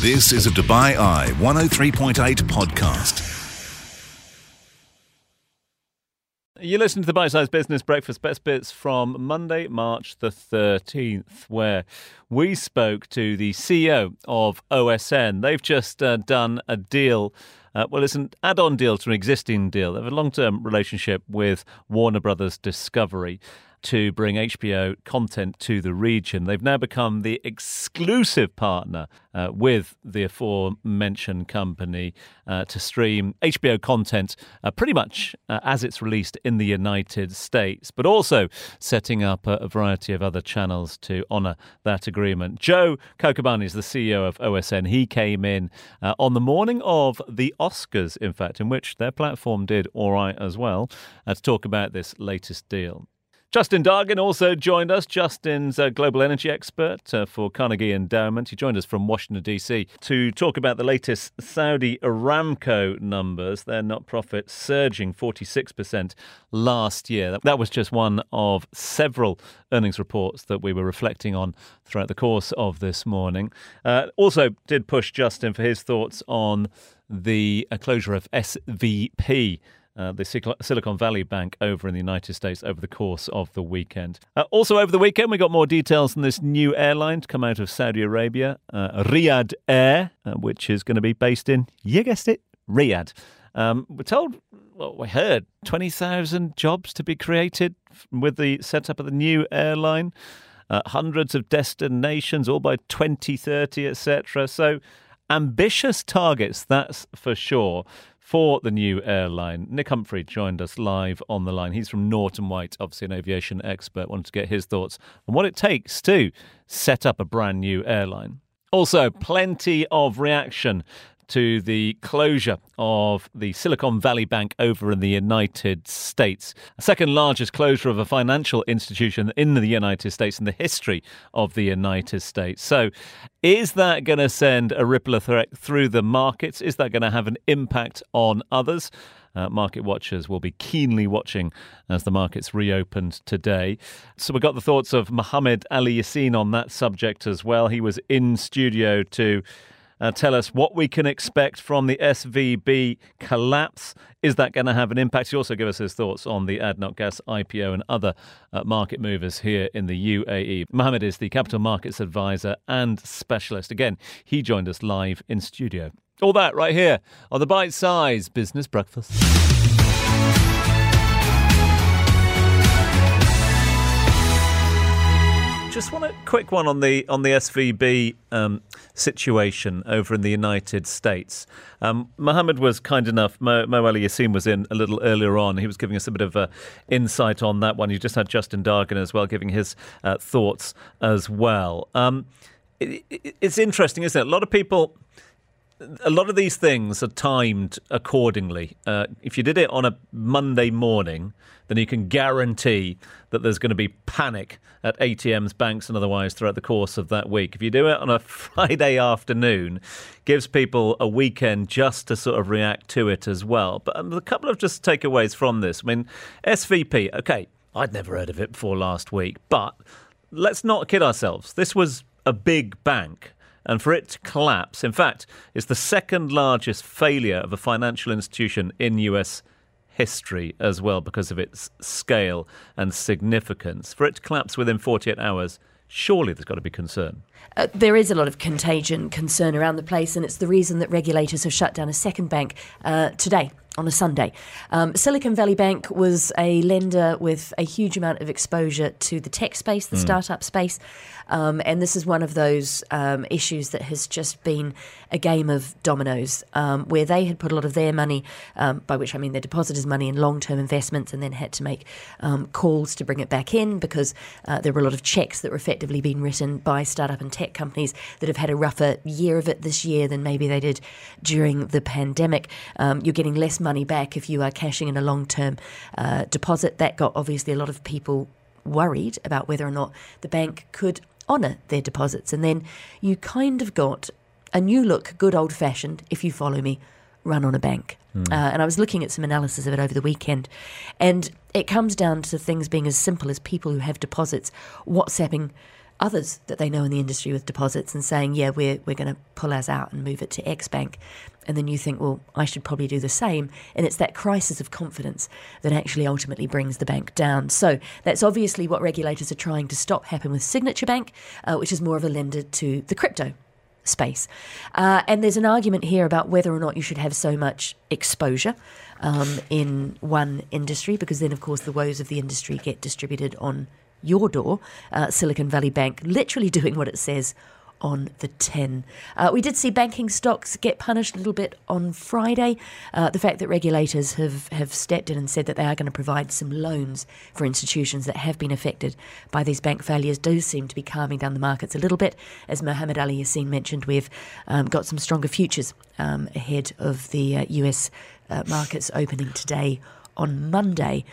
This is a Dubai Eye 103.8 podcast. You listen to the Bite Size Business Breakfast Best Bits from Monday, March the 13th, where we spoke to the CEO of OSN. They've just uh, done a deal. Uh, well, it's an add on deal to an existing deal. They have a long term relationship with Warner Brothers Discovery to bring HBO content to the region. They've now become the exclusive partner uh, with the aforementioned company uh, to stream HBO content uh, pretty much uh, as it's released in the United States, but also setting up a, a variety of other channels to honour that agreement. Joe Kokobane is the CEO of OSN. He came in uh, on the morning of the Oscars, in fact, in which their platform did all right as well, uh, to talk about this latest deal. Justin Dargin also joined us. Justin's a global energy expert uh, for Carnegie Endowment. He joined us from Washington, D.C. to talk about the latest Saudi Aramco numbers. Their net profit surging 46% last year. That was just one of several earnings reports that we were reflecting on throughout the course of this morning. Uh, also, did push Justin for his thoughts on the uh, closure of SVB uh, the Silicon Valley Bank over in the United States over the course of the weekend. Uh, also, over the weekend, we got more details on this new airline to come out of Saudi Arabia, uh, Riyadh Air, uh, which is going to be based in, you guessed it, Riyadh. Um, we're told, well, we heard 20,000 jobs to be created with the setup of the new airline, uh, hundreds of destinations, all by 2030, etc. So, ambitious targets, that's for sure for the new airline. Nick Humphrey joined us live on the line. He's from Norton White, obviously an aviation expert. Wanted to get his thoughts on what it takes to set up a brand new airline. Also, plenty of reaction to the closure of the Silicon Valley Bank over in the United States. Second largest closure of a financial institution in the United States in the history of the United States. So, is that going to send a ripple effect through the markets? Is that going to have an impact on others? Uh, market watchers will be keenly watching as the markets reopened today. So we got the thoughts of Mohammed Ali Yassin on that subject as well. He was in studio to uh, tell us what we can expect from the SVB collapse. Is that going to have an impact? He also give us his thoughts on the ADNOC Gas IPO and other uh, market movers here in the UAE. Mohammed is the capital markets advisor and specialist. Again, he joined us live in studio. All that right here on the Bite Size Business Breakfast. Just want a quick one on the on the SVB um, situation over in the United States. Um, Mohammed was kind enough. Mo, Mo Ali Yassin was in a little earlier on. He was giving us a bit of uh, insight on that one. You just had Justin Dargin as well, giving his uh, thoughts as well. Um, it, it, it's interesting, isn't it? A lot of people a lot of these things are timed accordingly. Uh, if you did it on a Monday morning, then you can guarantee that there's going to be panic at ATMs, banks, and otherwise throughout the course of that week. If you do it on a Friday afternoon, gives people a weekend just to sort of react to it as well. But um, a couple of just takeaways from this. I mean, SVB, okay, I'd never heard of it before last week, but let's not kid ourselves. This was a big bank and for it to collapse, in fact, it's the second largest failure of a financial institution in US history as well because of its scale and significance. For it to collapse within 48 hours, surely there's got to be concern. Uh, there is a lot of contagion concern around the place, and it's the reason that regulators have shut down a second bank uh, today on a Sunday. Um, Silicon Valley Bank was a lender with a huge amount of exposure to the tech space, the mm. startup space. Um, and this is one of those um, issues that has just been a game of dominoes, um, where they had put a lot of their money, um, by which I mean their depositors' money, in long term investments, and then had to make um, calls to bring it back in because uh, there were a lot of checks that were effectively being written by startup and tech companies that have had a rougher year of it this year than maybe they did during the pandemic. Um, you're getting less money back if you are cashing in a long term uh, deposit. That got obviously a lot of people worried about whether or not the bank could honour their deposits. And then you kind of got a new look, good old fashioned, if you follow me, run on a bank. Mm. Uh, and I was looking at some analysis of it over the weekend. And it comes down to things being as simple as people who have deposits WhatsApping others that they know in the industry with deposits and saying, yeah, we're, we're going to pull ours out and move it to X Bank. And then you think, well, I should probably do the same. And it's that crisis of confidence that actually ultimately brings the bank down. So that's obviously what regulators are trying to stop happen with Signature Bank, uh, which is more of a lender to the crypto space. Uh, and there's an argument here about whether or not you should have so much exposure um, in one industry, because then, of course, the woes of the industry get distributed on your door. Uh, Silicon Valley Bank literally doing what it says on the tin. Uh, we did see banking stocks get punished a little bit on Friday. Uh, the fact that regulators have, have stepped in and said that they are going to provide some loans for institutions that have been affected by these bank failures does seem to be calming down the markets a little bit. As Mohammed Ali Yassin mentioned, we've um, got some stronger futures um, ahead of the uh, US uh, markets opening today on Monday.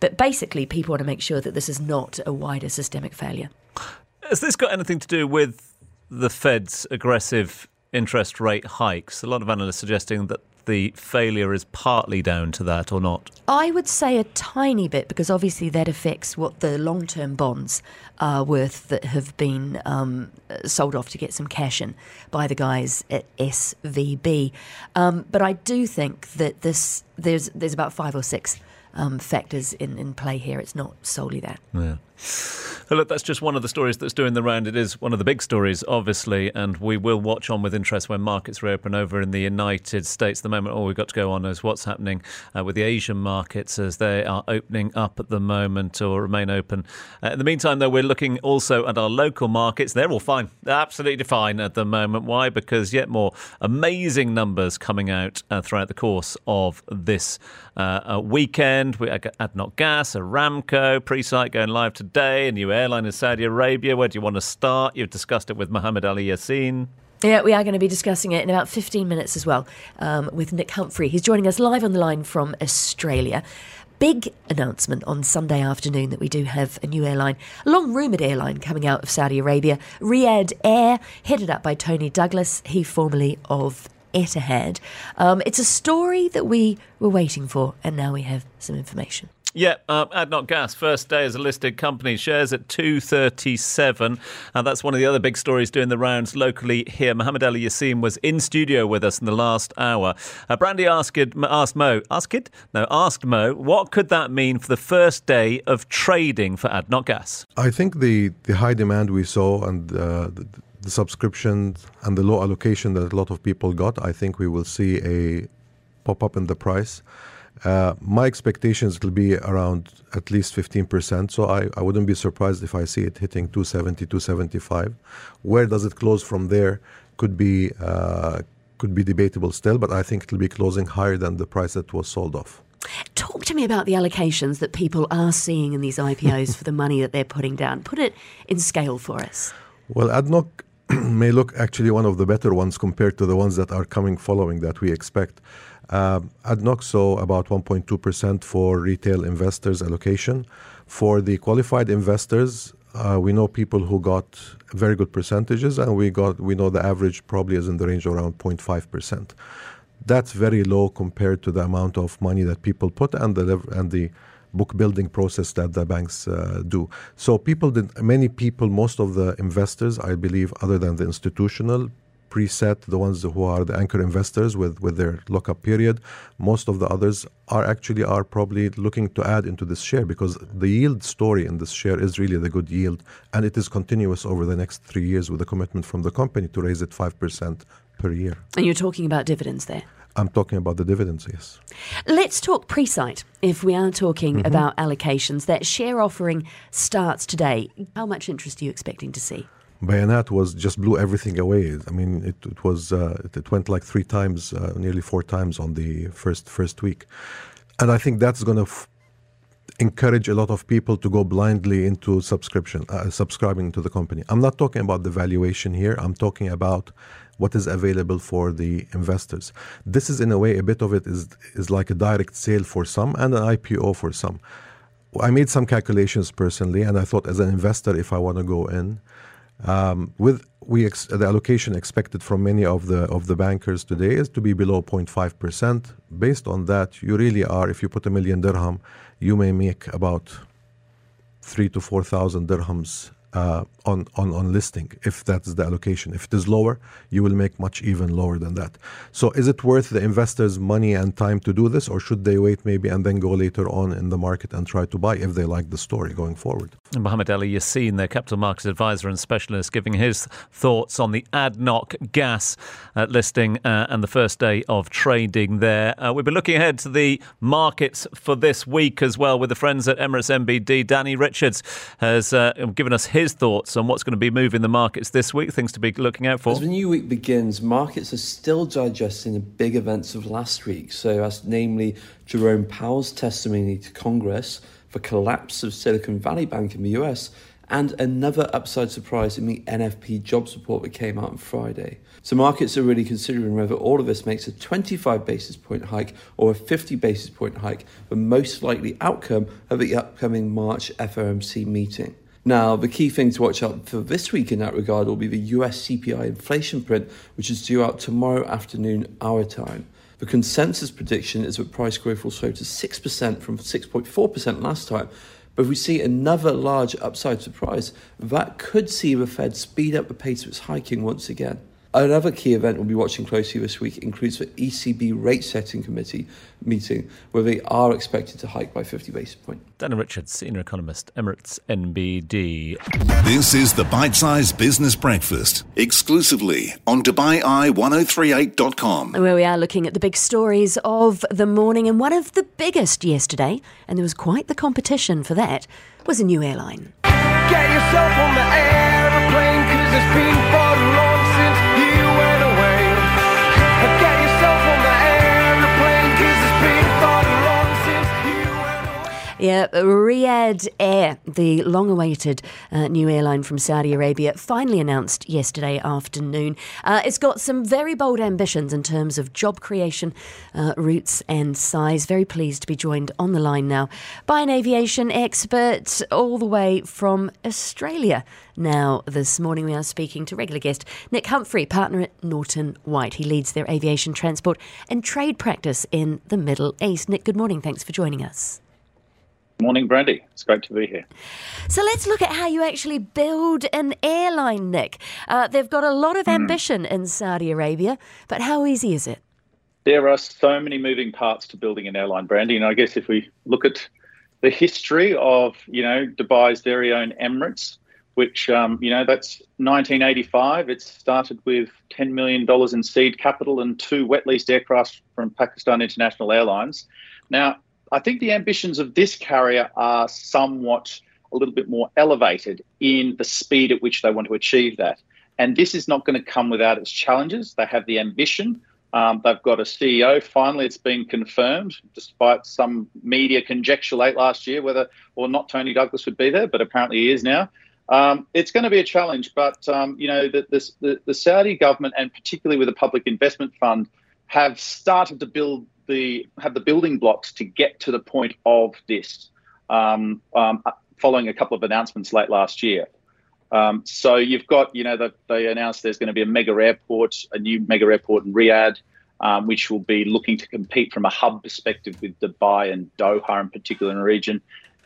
But basically, people want to make sure that this is not a wider systemic failure. Has this got anything to do with the Fed's aggressive interest rate hikes? A lot of analysts suggesting that the failure is partly down to that or not? I would say a tiny bit because obviously that affects what the long term bonds are worth that have been um, sold off to get some cash in by the guys at SVB. Um, but I do think that this there's there's about five or six um, factors in, in play here. It's not solely that. Yeah. Well, look, that's just one of the stories that's doing the round. It is one of the big stories, obviously, and we will watch on with interest when markets reopen over in the United States. At the moment all we've got to go on is what's happening uh, with the Asian markets as they are opening up at the moment or remain open. Uh, in the meantime, though, we're looking also at our local markets. They're all fine, They're absolutely fine at the moment. Why? Because yet more amazing numbers coming out uh, throughout the course of this uh, uh, weekend. We had ADNOC Gas, Aramco, Presight going live today, a new airline in Saudi Arabia. Where do you want to start? You've discussed it with Mohammed Ali Yassin. Yeah, we are going to be discussing it in about 15 minutes as well um, with Nick Humphrey. He's joining us live on the line from Australia. Big announcement on Sunday afternoon that we do have a new airline, a long rumoured airline coming out of Saudi Arabia, Riyadh Air, headed up by Tony Douglas, he formerly of Etihad. Um, it's a story that we were waiting for, and now we have some information. Yeah, uh, ADNOC Gas, first day as a listed company, shares at 237. And that's one of the other big stories doing the rounds locally here. Mohammed Ali Yassin was in studio with us in the last hour. Uh, Brandy asked, asked Mo, asked? No, asked Mo, what could that mean for the first day of trading for ADNOC Gas? I think the, the high demand we saw and uh, the, the subscription and the low allocation that a lot of people got, I think we will see a pop up in the price. Uh, my expectations will be around at least 15%. So I, I wouldn't be surprised if I see it hitting 270, 275. Where does it close from there could be uh, could be debatable still, but I think it'll be closing higher than the price that was sold off. Talk to me about the allocations that people are seeing in these IPOs for the money that they're putting down. Put it in scale for us. Well, ADNOC may look actually one of the better ones compared to the ones that are coming following that we expect. Uh, ADNOC about 1.2% for retail investors allocation. For the qualified investors, uh, we know people who got very good percentages, and we got we know the average probably is in the range around 0.5%. That's very low compared to the amount of money that people put and the and the book building process that the banks uh, do. So many people, most of the investors, I believe, other than the institutional preset, the ones who are the anchor investors with, with their lockup period. Most of the others are actually are probably looking to add into this share because the yield story in this share is really the good yield and it is continuous over the next three years with a commitment from the company to raise it 5% per year. And you're talking about dividends there? I'm talking about the dividends, yes. Let's talk Presight. If we are talking mm-hmm. about allocations, that share offering starts today. How much interest are you expecting to see? Bayanat was just blew everything away. I mean, it, it was uh, it, went like three times, uh, nearly four times on the first first week, and I think that's going to f- encourage a lot of people to go blindly into subscription, uh, subscribing to the company. I'm not talking about the valuation here. I'm talking about what is available for the investors. This is in a way a bit of it is is like a direct sale for some and an IPO for some. I made some calculations personally, and I thought as an investor, if I want to go in um, with we ex- the allocation expected from many of the of the bankers today is to be below 0.5 percent. Based on that, you really are. If you put a million dirham, you may make about three to four thousand dirhams uh, on, on, on listing if that's the allocation. If it is lower, you will make much even lower than that. So is it worth the investors' money and time to do this, or should they wait maybe and then go later on in the market and try to buy if they like the story going forward? Mohammed Ali Yassin, their capital markets advisor and specialist, giving his thoughts on the ADNOC gas uh, listing uh, and the first day of trading there. Uh, we've been looking ahead to the markets for this week as well with the friends at Emirates NBD. Danny Richards has uh, given us his thoughts on what's going to be moving the markets this week, things to be looking out for. As the new week begins, markets are still digesting the big events of last week. So, as namely Jerome Powell's testimony to Congress for collapse of Silicon Valley Bank in the US, and another upside surprise in the NFP jobs report that came out on Friday. So markets are really considering whether all of this makes a 25 basis point hike or a 50 basis point hike, the most likely outcome of the upcoming March FOMC meeting. Now, the key thing to watch out for this week in that regard will be the US CPI inflation print, which is due out tomorrow afternoon, our time. The consensus prediction is that price growth will slow to 6% from 6.4% last time. But if we see another large upside surprise, that could see the Fed speed up the pace of its hiking once again. Another key event we'll be watching closely this week includes the ECB rate setting committee meeting, where they are expected to hike by 50 basis points. Daniel Richards, senior economist, Emirates NBD. This is the Bite Size Business Breakfast, exclusively on DubaiEye1038.com. Where we are looking at the big stories of the morning, and one of the biggest yesterday, and there was quite the competition for that, was a new airline. Get yourself on the aeroplane, Yeah, Riyadh Air, the long awaited uh, new airline from Saudi Arabia, finally announced yesterday afternoon. Uh, it's got some very bold ambitions in terms of job creation, uh, routes, and size. Very pleased to be joined on the line now by an aviation expert all the way from Australia. Now, this morning we are speaking to regular guest Nick Humphrey, partner at Norton White. He leads their aviation transport and trade practice in the Middle East. Nick, good morning. Thanks for joining us. Morning, Brandy. It's great to be here. So let's look at how you actually build an airline, Nick. Uh, they've got a lot of ambition in Saudi Arabia, but how easy is it? There are so many moving parts to building an airline, Brandy, and I guess if we look at the history of you know Dubai's very own Emirates, which um, you know that's 1985. It started with 10 million dollars in seed capital and two wet leased aircraft from Pakistan International Airlines. Now, I think the ambitions of this carrier are somewhat a little bit more elevated in the speed at which they want to achieve that. And this is not going to come without its challenges. They have the ambition. Um, they've got a CEO. Finally, it's been confirmed, despite some media conjecture late last year whether or not Tony Douglas would be there, but apparently he is now. Um, it's going to be a challenge, but um, you know the, the, the Saudi government and particularly with the Public Investment Fund have started to build the have the building blocks to get to the point of this, um, um, following a couple of announcements late last year. Um, so you've got, you know, the, they announced there's going to be a mega airport, a new mega airport in Riyadh, um, which will be looking to compete from a hub perspective with Dubai and Doha in particular in the region.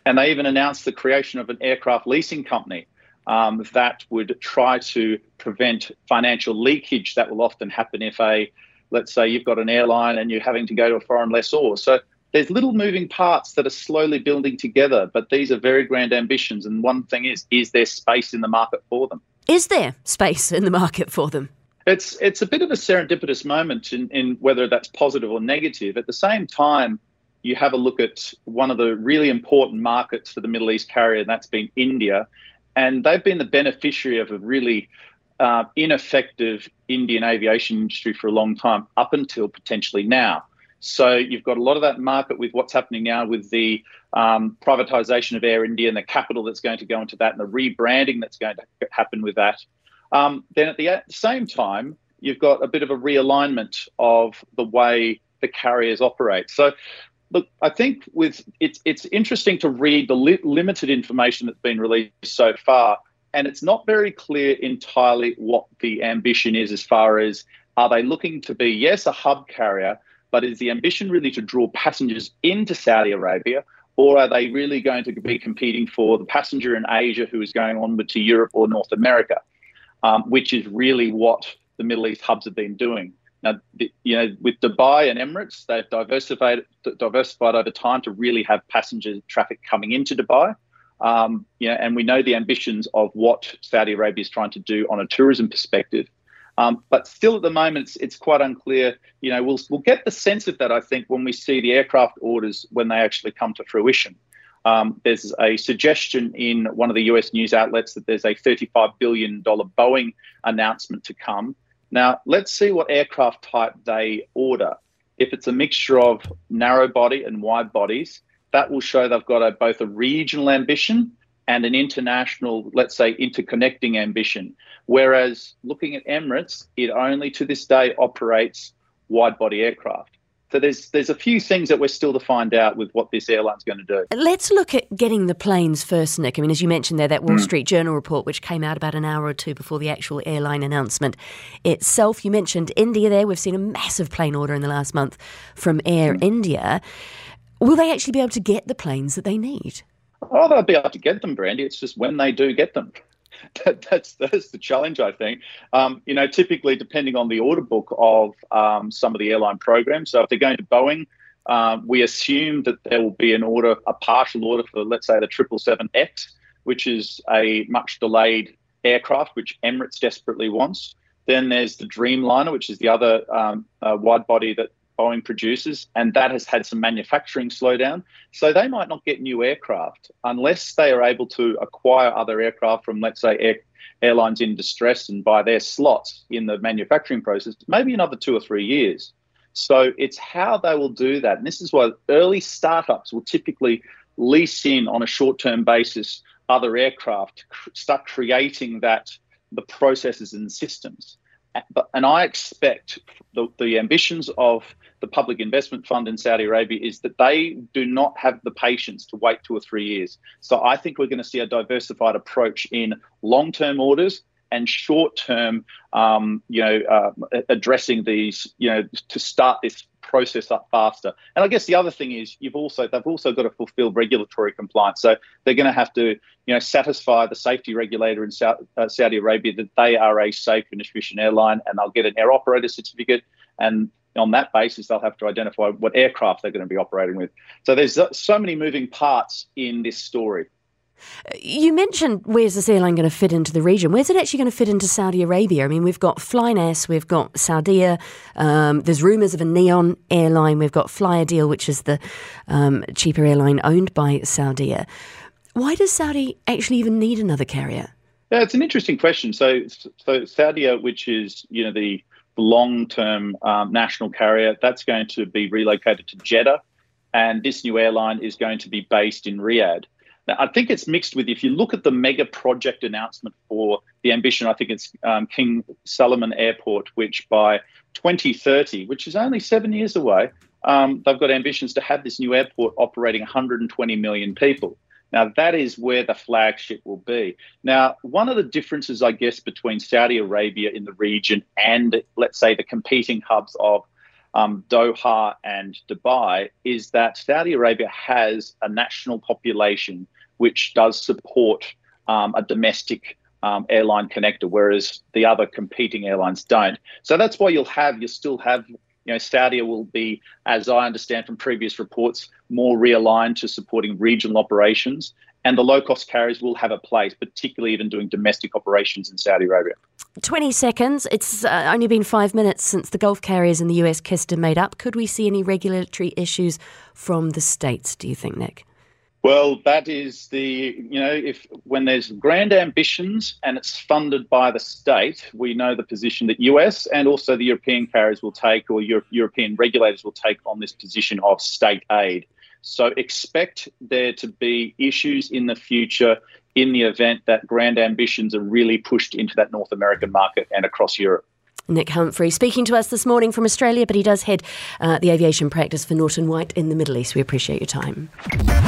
And they even announced the creation of an aircraft leasing company um, that would try to prevent financial leakage that will often happen if a let's say you've got an airline and you're having to go to a foreign lessor. So there's little moving parts that are slowly building together, but these are very grand ambitions. And one thing is, is there space in the market for them? Is there space in the market for them? It's it's a bit of a serendipitous moment in, in whether that's positive or negative. At the same time, you have a look at one of the really important markets for the Middle East carrier, and that's been India. And they've been the beneficiary of a really uh, ineffective Indian aviation industry for a long time, up until potentially now. So you've got a lot of that market with what's happening now with the um, privatization of Air India and the capital that's going to go into that and the rebranding that's going to happen with that. Um, then at the, same time, you've got a bit of a realignment of the way the carriers operate. So look, I think with it's it's interesting to read the li- limited information that's been released so far, and it's not very clear entirely what the ambition is as far as are they looking to be yes a hub carrier, but is the ambition really to draw passengers into Saudi Arabia, or are they really going to be competing for the passenger in Asia who is going onward to Europe or North America, um, which is really what the Middle East hubs have been doing. Now, you know, with Dubai and Emirates, they've diversified diversified over time to really have passenger traffic coming into Dubai. Um, know, and we know the ambitions of what Saudi Arabia is trying to do on a tourism perspective. Um, but still, at the moment, it's, it's, quite unclear. You know, we'll we'll get the sense of that. I think when we see the aircraft orders when they actually come to fruition. Um, there's a suggestion in one of the US news outlets that there's a $35 billion Boeing announcement to come. Now, let's see what aircraft type they order. If it's a mixture of narrow body and wide bodies, that will show they've got a, both a regional ambition and an international, let's say, interconnecting ambition. Whereas looking at Emirates, it only to this day operates wide body aircraft. So there's there's a few things that we're still to find out with what this airline's going to do. Let's look at getting the planes first, Nick. I mean, as you mentioned there, that Wall mm. Street Journal report, which came out about an hour or two before the actual airline announcement itself. You mentioned India there. We've seen a massive plane order in the last month from Air mm. India. Will they actually be able to get the planes that they need? Oh, they'll be able to get them, Brandy. It's just when they do get them. That, that's that's the challenge, I think. Um, you know, typically depending on the order book of um, some of the airline programs. So if they're going to Boeing, uh, we assume that there will be an order, a partial order for, let's say, the triple seven X, which is a much delayed aircraft, which Emirates desperately wants. Then there's the Dreamliner, which is the other um, uh, wide body that Boeing produces, and that has had some manufacturing slowdown. So they might not get new aircraft unless they are able to acquire other aircraft from, let's say, air, airlines in distress and buy their slots in the manufacturing process, maybe another two or three years. So it's how they will do that. And this is why early startups will typically lease in on a short term basis other aircraft, to start creating that the processes and systems. But, And I expect the, the ambitions of the Public Investment Fund in Saudi Arabia is that they do not have the patience to wait two or three years. So I think we're going to see a diversified approach in long term orders and short term, um, you know, uh, addressing these, you know, to start this process up faster. And I guess the other thing is you've also they've also got to fulfil regulatory compliance. So they're going to have to you know satisfy the safety regulator in Saudi, uh, Saudi Arabia that they are a safe and efficient airline, and they'll get an air operator certificate. And on that basis, they'll have to identify what aircraft they're going to be operating with. So there's so many moving parts in this story. You mentioned where's this airline going to fit into the region? Where's it actually going to fit into Saudi Arabia? I mean, we've got Flynas, we've got Saudia, um, there's rumours of a NEOM airline, we've got Flyadeal, which is the um, cheaper airline owned by Saudia. Why does Saudi actually even need another carrier? Yeah, it's an interesting question. So, so Saudia, which is you know the long-term um, national carrier, that's going to be relocated to Jeddah, and this new airline is going to be based in Riyadh. Now, I think it's mixed with, if you look at the mega project announcement for the ambition, I think it's um, King Salman Airport, which by 2030, which is only seven years away, um, they've got ambitions to have this new airport operating 120 million people. Now, that is where the flagship will be. Now, one of the differences, I guess, between Saudi Arabia in the region and, let's say, the competing hubs of um, Doha and Dubai is that Saudi Arabia has a national population which does support um, a domestic um, airline connector, whereas the other competing airlines don't. So that's why you'll have, you still have, you know, Saudi will be, as I understand from previous reports, more realigned to supporting regional operations. And the low cost carriers will have a place, particularly even doing domestic operations in Saudi Arabia. 20 seconds. It's uh, only been five minutes since the Gulf carriers in the US kissed and made up. Could we see any regulatory issues from the States, do you think, Nick? Well, that is the, you know, if when there's grand ambitions and it's funded by the state, we know the position that US and also the European carriers will take or Euro- European regulators will take on this position of state aid. So expect there to be issues in the future in the event that grand ambitions are really pushed into that North American market and across Europe. Nick Humphrey speaking to us this morning from Australia, but he does head uh, the aviation practice for Norton White in the Middle East. We appreciate your time.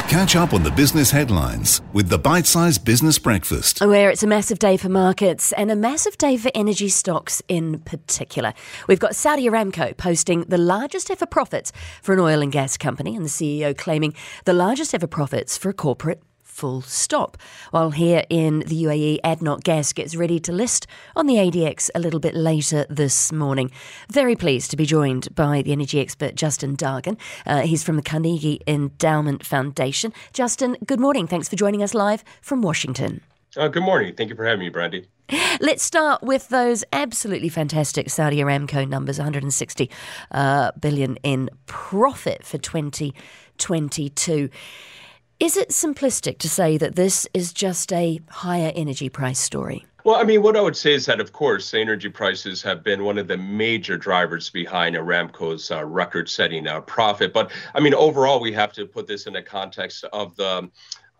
Catch up on the business headlines with the bite sized Business Breakfast. Where it's a massive day for markets and a massive day for energy stocks in particular. We've got Saudi Aramco posting the largest ever profits for an oil and gas company, and the CEO claiming the largest ever profits for a corporate full stop. While here in the UAE, ADNOC Gas gets ready to list on the ADX a little bit later this morning. Very pleased to be joined by the energy expert Justin Dargin. Uh, he's from the Carnegie Endowment Foundation. Justin, good morning. Thanks for joining us live from Washington. Uh, good morning. Thank you for having me, Brandy. Let's start with those absolutely fantastic Saudi Aramco numbers 160 uh, billion in profit for 2022. Is it simplistic to say that this is just a higher energy price story? Well, I mean, what I would say is that, of course, energy prices have been one of the major drivers behind Aramco's uh, record setting uh, profit. But I mean, overall, we have to put this in the context of the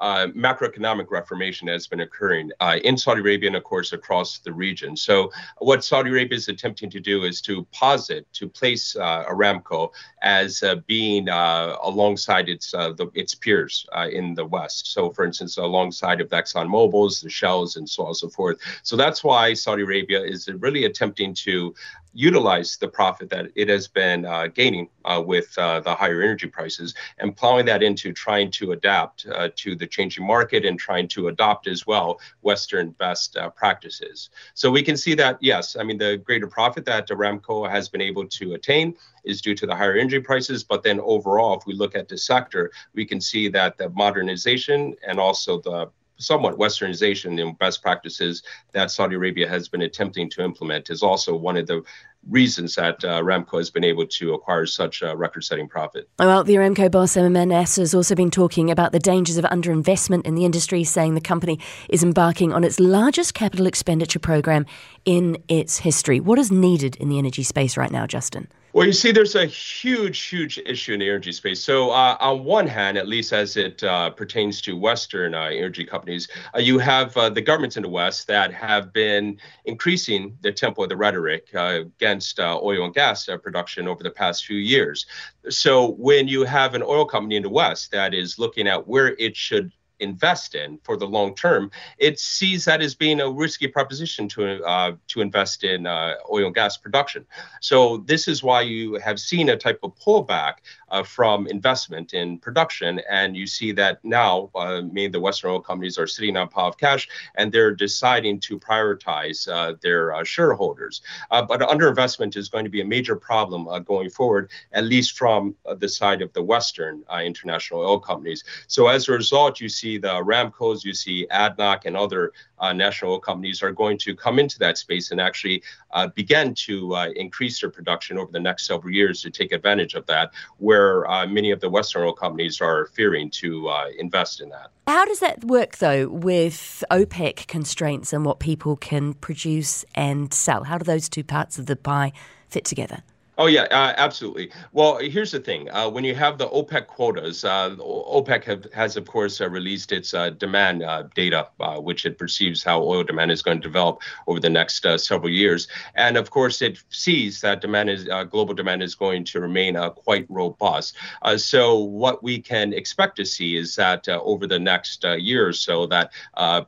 uh, macroeconomic reformation has been occurring uh, in Saudi Arabia and, of course, across the region. So, what Saudi Arabia is attempting to do is to posit, to place uh, Aramco as uh, being uh, alongside its the, its peers in the West. So, for instance, alongside of the Exxon Mobil's, the Shells, and so on and so forth. So that's why Saudi Arabia is really attempting to utilize the profit that it has been uh, gaining uh, with uh, the higher energy prices and plowing that into trying to adapt uh, to the changing market and trying to adopt as well Western best uh, practices. So we can see that, yes, I mean, the greater profit that Aramco has been able to attain is due to the higher energy prices. But then overall, if we look at the sector, we can see that the modernization and also the somewhat westernization and best practices that Saudi Arabia has been attempting to implement is also one of the reasons that uh, Aramco has been able to acquire such a record-setting profit. Well, the Aramco boss Nasser has also been talking about the dangers of underinvestment in the industry, saying the company is embarking on its largest capital expenditure program in its history. What is needed in the energy space right now, Justin? Well, you see, there's a huge, huge issue in the energy space. So, uh, on one hand, at least as it uh, pertains to Western uh, energy companies, uh, you have uh, the governments in the West that have been increasing the tempo of the rhetoric uh, against oil and gas production over the past few years. So, when you have an oil company in the West that is looking at where it should invest in for the long term, it sees that as being a risky proposition to uh, to invest in uh, oil and gas production. So this is why you have seen a type of pullback uh, from investment in production, and you see that now uh, many the Western oil companies are sitting on a pile of cash, and they're deciding to prioritize uh, their uh, shareholders. but underinvestment is going to be a major problem going forward, at least from the side of the Western international oil companies. So as a result, you see the Ramcos, you see ADNOC, and other uh, national oil companies are going to come into that space and actually uh, begin to uh, increase their production over the next several years to take advantage of that, where uh, many of the Western oil companies are fearing to uh, invest in that. How does that work, though, with OPEC constraints and what people can produce and sell? How do those two parts of the pie fit together? Oh yeah, uh, absolutely. Well, here's the thing: uh, when you have the OPEC quotas, uh, OPEC have, has, of course, uh, released its uh, demand uh, data, which it perceives how oil demand is going to develop over the next several years, and of course, it sees that demand is global demand is going to remain quite robust. so, what we can expect to see is that over the next year or so, that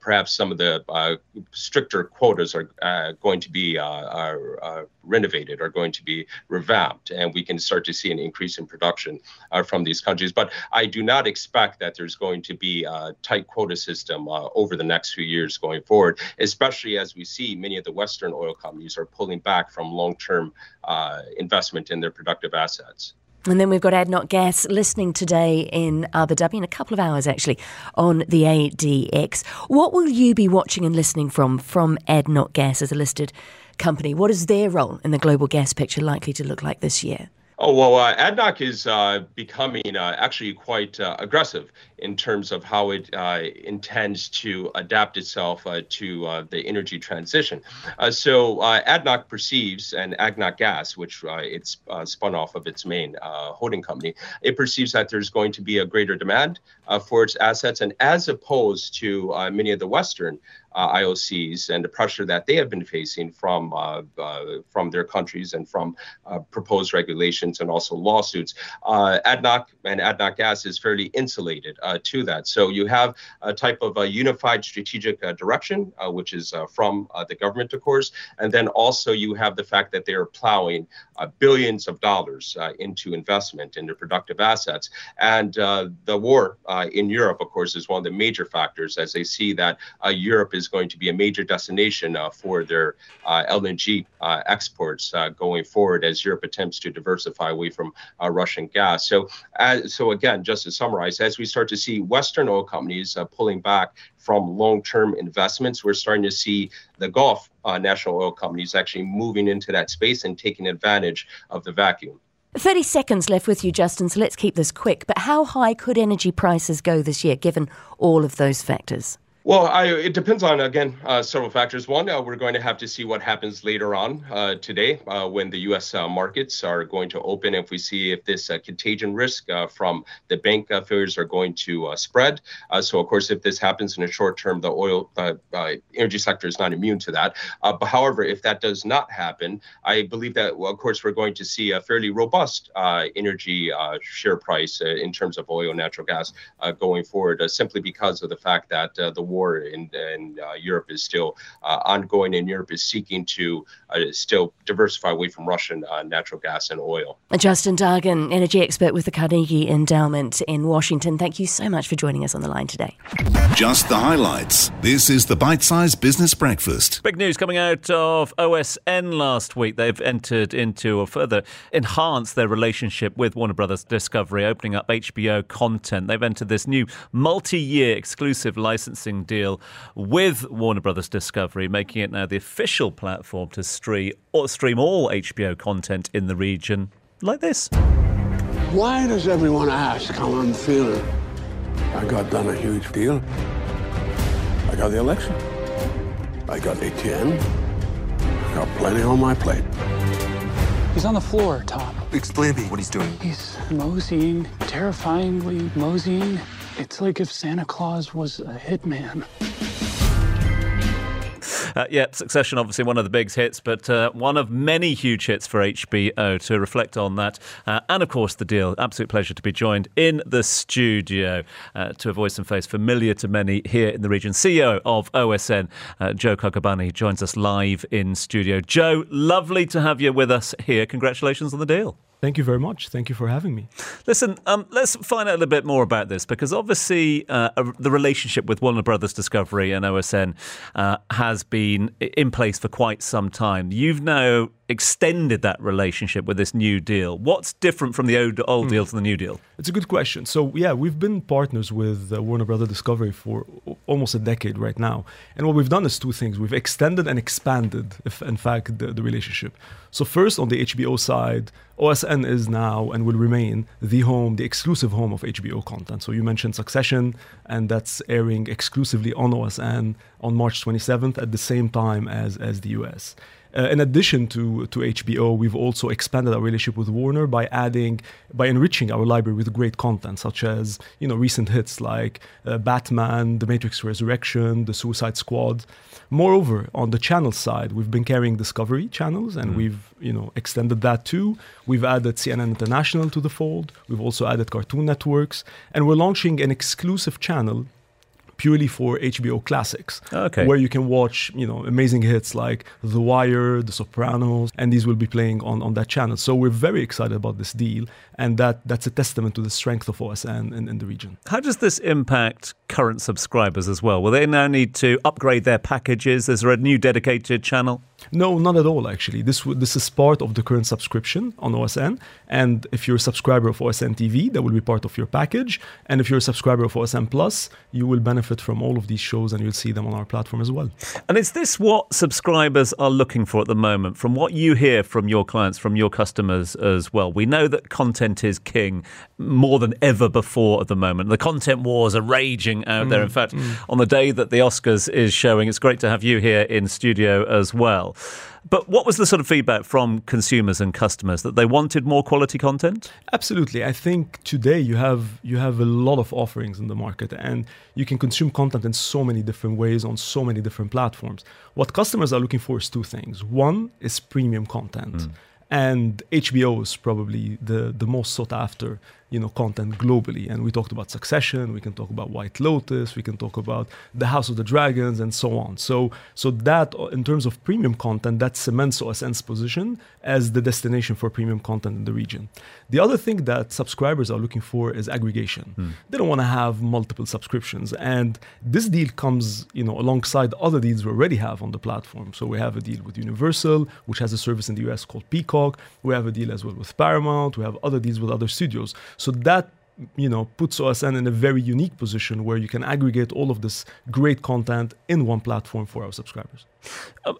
perhaps some of the stricter quotas are going to be renovated, are going to be revamped, and we can start to see an increase in production uh, from these countries. But I do not expect that there's going to be a tight quota system uh, over the next few years going forward, especially as we see many of the Western oil companies are pulling back from long-term uh, investment in their productive assets. And then we've got ADNOC Gas listening today in Abu Dhabi in a couple of hours, actually, on the ADX. What will you be watching and listening from from ADNOC Gas as a listed company? What is their role in the global gas picture likely to look like this year? Oh, well, uh, ADNOC is uh, becoming uh, actually quite uh, aggressive in terms of how it uh, intends to adapt itself uh, to the energy transition. so ADNOC perceives, and ADNOC Gas, which it's spun off of its main holding company, it perceives that there's going to be a greater demand for its assets. And as opposed to many of the Western uh, IOCs and the pressure that they have been facing from uh, uh, from their countries and from uh, proposed regulations and also lawsuits. Uh, ADNOC and ADNOC Gas is fairly insulated uh, to that. So you have a type of a unified strategic direction, which is from the government, of course, and then also you have the fact that they are plowing billions of dollars into investment into productive assets. And the war in Europe, of course, is one of the major factors as they see that Europe is going to be a major destination for their LNG exports going forward as Europe attempts to diversify away from uh, Russian gas. So, so again, just to summarize, as we start to see Western oil companies uh, pulling back from long-term investments, we're starting to see the Gulf uh, national oil companies actually moving into that space and taking advantage of the vacuum. 30 seconds left with you, Justin, so let's keep this quick. But how high could energy prices go this year, given all of those factors? Well, I, it depends on again uh, several factors. One, uh, we're going to have to see what happens later on uh, today uh, when the U.S. Uh, markets are going to open. If we see if this uh, contagion risk from the bank failures are going to spread. so, of course, if this happens in the short term, the oil energy sector is not immune to that. but however, if that does not happen, I believe that, well, of course, we're going to see a fairly robust energy share price in terms of oil and natural gas going forward, simply because of the fact that the war in, in uh, Europe is still uh, ongoing, and Europe is seeking to uh, still diversify away from Russian natural gas and oil. Justin Dargin, energy expert with the Carnegie Endowment in Washington, thank you so much for joining us on the line today. Just the highlights. This is the Bite Size Business Breakfast. Big news coming out of OSN last week. They've entered into or further enhanced their relationship with Warner Brothers Discovery, opening up HBO content. They've entered this new multi year exclusive licensing deal with Warner Brothers Discovery, making it now the official platform to stream, or stream all HBO content in the region like this. Why does everyone ask how I'm feeling? I got done a huge deal. I got the election. I got ATN. I got plenty on my plate. He's on the floor, Tom. Explain to me what he's doing. He's moseying, terrifyingly moseying. It's like if Santa Claus was a hitman. Uh, yeah, Succession, obviously one of the big hits, but uh, one of many huge hits for HBO to reflect on that. Uh, and of course, the deal. Absolute pleasure to be joined in the studio uh, to a voice and face familiar to many here in the region. CEO of OSN, uh, Joe Cotabani, joins us live in studio. Joe, lovely to have you with us here. Congratulations on the deal. Thank you very much. Thank you for having me. Listen, um, let's find out a little bit more about this because obviously uh, the relationship with Warner Brothers Discovery and OSN uh, has been in place for quite some time. You've now extended that relationship with this new deal. What's different from the old, old mm. deal to the new deal? It's a good question. So, yeah, we've been partners with uh, Warner Brothers Discovery for almost a decade right now. And what we've done is two things we've extended and expanded, if in fact, the, the relationship. So, first, on the HBO side, OSN is now and will remain the home, the exclusive home of HBO content. So you mentioned Succession, and that's airing exclusively on OSN on March 27th at the same time as, as the US. Uh, in addition to, to HBO, we've also expanded our relationship with Warner by adding, by enriching our library with great content, such as you know recent hits like uh, Batman, The Matrix Resurrection, The Suicide Squad. Moreover, on the channel side, we've been carrying Discovery channels, and mm. we've you know extended that too. We've added CNN International to the fold. We've also added Cartoon Networks, and we're launching an exclusive channel purely for HBO classics, okay. where you can watch you know amazing hits like The Wire, The Sopranos, and these will be playing on, on that channel. So we're very excited about this deal, and that that's a testament to the strength of OSN in, in the region. How does this impact current subscribers as well? Will they now need to upgrade their packages? Is there a new dedicated channel? No, not at all. Actually, this this is part of the current subscription on OSN. And if you're a subscriber of OSN TV, that will be part of your package. And if you're a subscriber of OSN Plus, you will benefit from all of these shows, and you'll see them on our platform as well. And is this what subscribers are looking for at the moment? From what you hear from your clients, from your customers as well, we know that content is king more than ever before at the moment. The content wars are raging out mm, there. In fact, mm. on the day that the Oscars is showing, it's great to have you here in studio as well. Well. But what was the sort of feedback from consumers and customers that they wanted more quality content? Absolutely. I think today you have you have a lot of offerings in the market and you can consume content in so many different ways on so many different platforms. What customers are looking for is two things. One is premium content. Mm. And HBO is probably the, the most sought after you know content globally. And we talked about succession we can talk about white lotus we can talk about the house of the dragons and so on. So so that in terms of premium content that cements osn's position as the destination for premium content in the region. The other thing that subscribers are looking for is aggregation. Hmm. they don't want to have multiple subscriptions. And this deal comes you know alongside other deals we already have on the platform. So we have a deal with universal which has a service in the us called peacock. We have a deal as well with paramount. We have other deals with other studios so that you know puts OSN in a very unique position where you can aggregate all of this great content in one platform for our subscribers.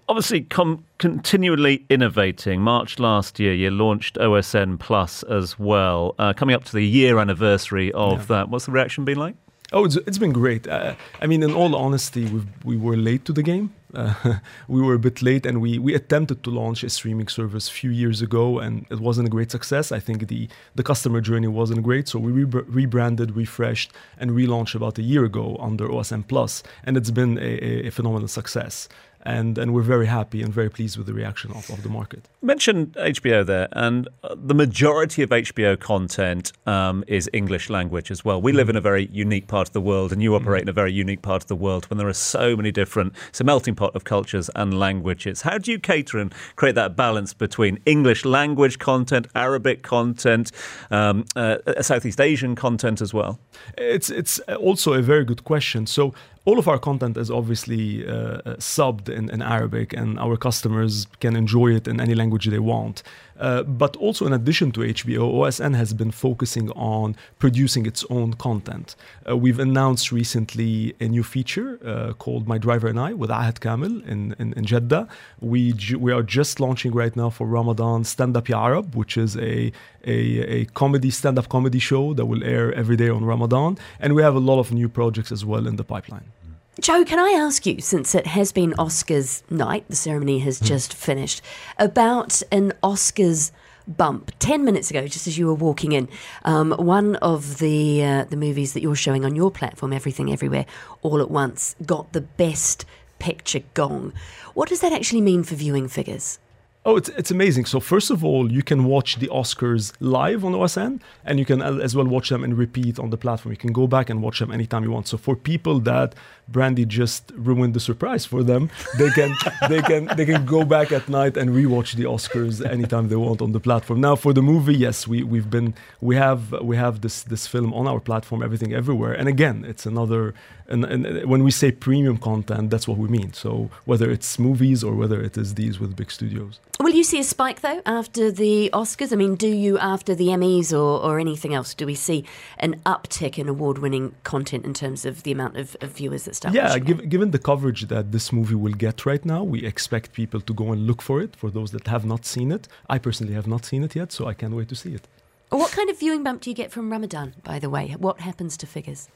Obviously, com- continually innovating. March last year, you launched OSN Plus as well, uh, coming up to the year anniversary of Yeah. that. What's the reaction been like? Oh, it's, it's been great. Uh, I mean, in all honesty, we we were late to the game. We were a bit late, and we, we attempted to launch a streaming service a few years ago, and it wasn't a great success. I think the the customer journey wasn't great, so we re- rebranded, refreshed, and relaunched about a year ago under OSN Plus, and it's been a, a phenomenal success. And and we're very happy and very pleased with the reaction of, of the market. You mentioned HBO there, and uh, the majority of HBO content um, is English language as well. We live in a very unique part of the world, and you operate in a very unique part of the world when there are so many different, it's a melting pot of cultures and languages. How do you cater and create that balance between English language content, Arabic content, um, uh, Southeast Asian content as well? It's it's also a very good question. So all of our content is obviously uh, uh, subbed in, in Arabic, and our customers can enjoy it in any language they want. Uh, but also, in addition to HBO, OSN has been focusing on producing its own content. Uh, we've announced recently a new feature uh, called My Driver and I with Ahad Kamil in, in, in Jeddah. We, ju- we are just launching right now for Ramadan Stand Up Ya Arab, which is a, a, a comedy, stand up comedy show that will air every day on Ramadan. And we have a lot of new projects as well in the pipeline. Joe, can I ask you, since it has been Oscars night, the ceremony has just finished, about an Oscars bump? Ten minutes ago, just as you were walking in, um, one of the uh, the movies that you're showing on your platform, Everything Everywhere, All at Once, got the Best Picture gong. What does that actually mean for viewing figures? Oh, it's, it's amazing. So, first of all, you can watch the Oscars live on OSN, and you can as well watch them and repeat on the platform. You can go back and watch them anytime you want. So, for people that Brandy just ruined the surprise for them, they can they can they can go back at night and rewatch the Oscars anytime they want on the platform. Now, for the movie, yes, we we've been we have we have this this film on our platform, everything everywhere. And again, it's another. And, and when we say premium content, that's what we mean. So whether it's movies or whether it is these with big studios. Will you see a spike though after the Oscars? I mean, do you after the Emmys or, or anything else? Do we see an uptick in award-winning content in terms of the amount of, of viewers that start? yeah, watching it? given the coverage that this movie will get right now, we expect people to go and look for it. For those that have not seen it, I personally have not seen it yet, so I can't wait to see it. What kind of viewing bump do you get from Ramadan? By the way, what happens to figures?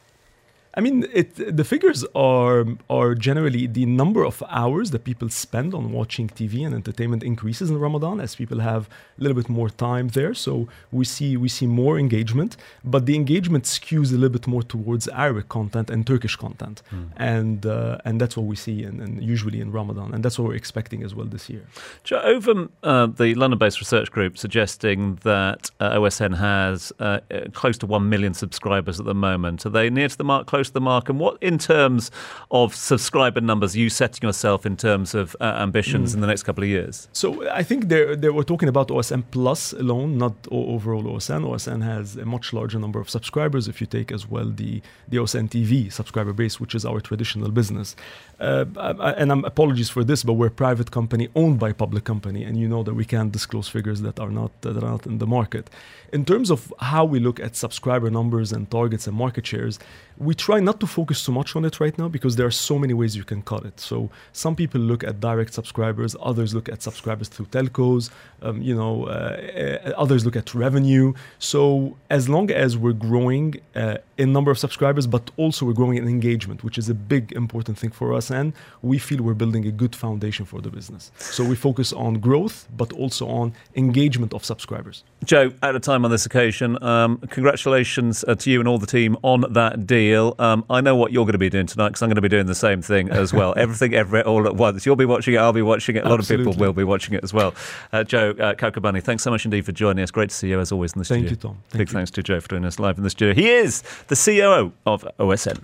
I mean, it, the figures are are generally the number of hours that people spend on watching TV and entertainment increases in Ramadan as people have a little bit more time there. So we see we see more engagement, but the engagement skews a little bit more towards Arabic content and Turkish content, and uh, and that's what we see in, in usually in Ramadan, and that's what we're expecting as well this year. Jo- Over uh, the London-based research group suggesting that uh, OSN has uh, uh, close to one million subscribers at the moment. Are they near to the mark, close the mark? And what, in terms of subscriber numbers, are you setting yourself in terms of uh, ambitions in the next couple of years? So I think they they were talking about OSN Plus alone, not overall OSN. OSN has a much larger number of subscribers if you take as well the the OSN TV subscriber base, which is our traditional business. Uh, and I'm apologies for this, but we're a private company owned by a public company, and you know that we can't disclose figures that are not that are not in the market. In terms of how we look at subscriber numbers and targets and market shares, we try not to focus too much on it right now because there are so many ways you can cut it. So some people look at direct subscribers, others look at subscribers through telcos, um, you know, uh, uh, others look at revenue. So as long as we're growing uh, in number of subscribers, but also we're growing in engagement, which is a big important thing for us, and we feel we're building a good foundation for the business. So we focus on growth, but also on engagement of subscribers. Joe, out of time on this occasion. Um, congratulations uh, to you and all the team on that deal. Um, I know what you're going to be doing tonight because I'm going to be doing the same thing as well. Everything, every, all at once. You'll be watching it. I'll be watching it. A lot Absolutely. of people will be watching it as well. Uh, Joe uh, Kakabani, thanks so much indeed for joining us. Great to see you as always in the Thank studio. Thank you, Tom. Thank Big you. thanks to Joe for doing us live in the studio. He is the COO of OSN.